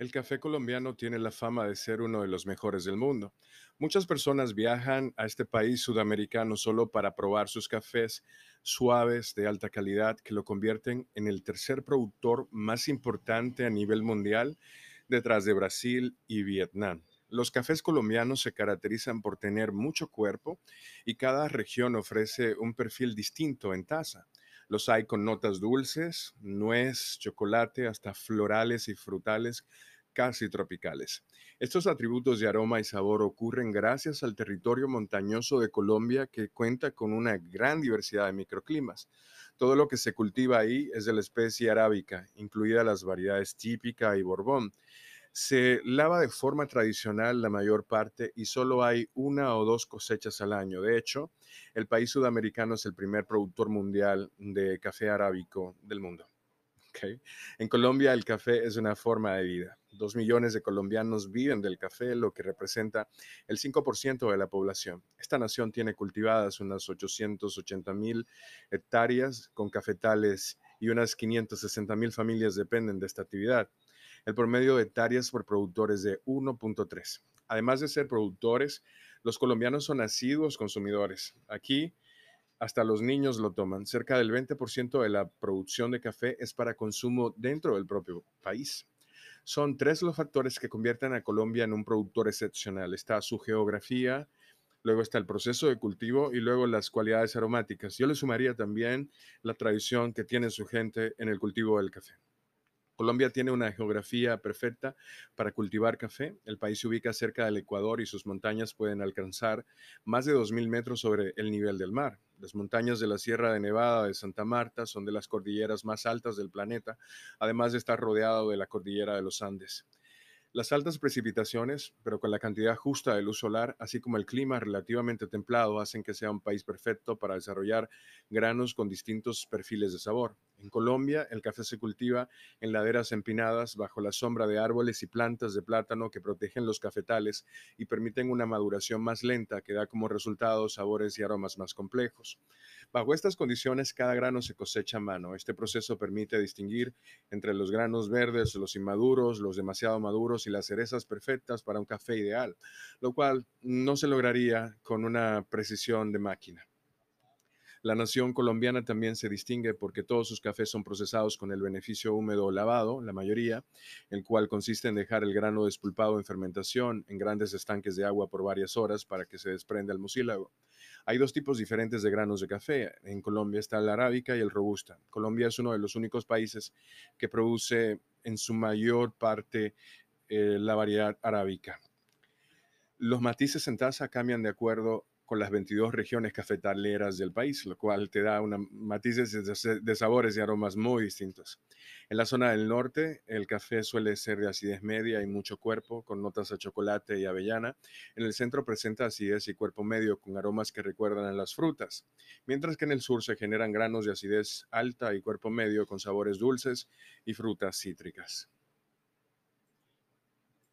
El café colombiano tiene la fama de ser uno de los mejores del mundo. Muchas personas viajan a este país sudamericano solo para probar sus cafés suaves de alta calidad que lo convierten en el tercer productor más importante a nivel mundial detrás de Brasil y Vietnam. Los cafés colombianos se caracterizan por tener mucho cuerpo y cada región ofrece un perfil distinto en taza. Los hay con notas dulces, nuez, chocolate, hasta florales y frutales casi tropicales. Estos atributos de aroma y sabor ocurren gracias al territorio montañoso de Colombia que cuenta con una gran diversidad de microclimas. Todo lo que se cultiva ahí es de la especie arábica, incluidas las variedades típica y borbón. Se lava de forma tradicional la mayor parte y solo hay una o dos cosechas al año. De hecho, el país sudamericano es el primer productor mundial de café arábico del mundo. En Colombia el café es una forma de vida. Dos millones de colombianos viven del café, lo que representa el 5% de la población. Esta nación tiene cultivadas unas 880 mil hectáreas con cafetales y unas 560 mil familias dependen de esta actividad. El promedio de hectáreas por productores de 1.3. Además de ser productores, los colombianos son asiduos consumidores. Aquí hasta los niños lo toman. Cerca del 20% de la producción de café es para consumo dentro del propio país. Son tres los factores que convierten a Colombia en un productor excepcional. Está su geografía, luego está el proceso de cultivo y luego las cualidades aromáticas. Yo le sumaría también la tradición que tiene su gente en el cultivo del café. Colombia tiene una geografía perfecta para cultivar café. El país se ubica cerca del Ecuador y sus montañas pueden alcanzar más de 2.000 metros sobre el nivel del mar. Las montañas de la Sierra de Nevada de Santa Marta son de las cordilleras más altas del planeta, además de estar rodeado de la cordillera de los Andes. Las altas precipitaciones, pero con la cantidad justa de luz solar, así como el clima relativamente templado, hacen que sea un país perfecto para desarrollar granos con distintos perfiles de sabor. En Colombia, el café se cultiva en laderas empinadas bajo la sombra de árboles y plantas de plátano que protegen los cafetales y permiten una maduración más lenta que da como resultado sabores y aromas más complejos. Bajo estas condiciones, cada grano se cosecha a mano. Este proceso permite distinguir entre los granos verdes, los inmaduros, los demasiado maduros y las cerezas perfectas para un café ideal, lo cual no se lograría con una precisión de máquina. La nación colombiana también se distingue porque todos sus cafés son procesados con el beneficio húmedo lavado, la mayoría, el cual consiste en dejar el grano despulpado en fermentación en grandes estanques de agua por varias horas para que se desprenda el mucílago. Hay dos tipos diferentes de granos de café. En Colombia está el arábica y el robusta. Colombia es uno de los únicos países que produce en su mayor parte eh, la variedad arábica. Los matices en taza cambian de acuerdo con las 22 regiones cafetaleras del país, lo cual te da una, matices de, sabores y aromas muy distintos. En la zona del norte, el café suele ser de acidez media y mucho cuerpo, con notas a chocolate y avellana. En el centro presenta acidez y cuerpo medio, con aromas que recuerdan a las frutas, mientras que en el sur se generan granos de acidez alta y cuerpo medio, con sabores dulces y frutas cítricas.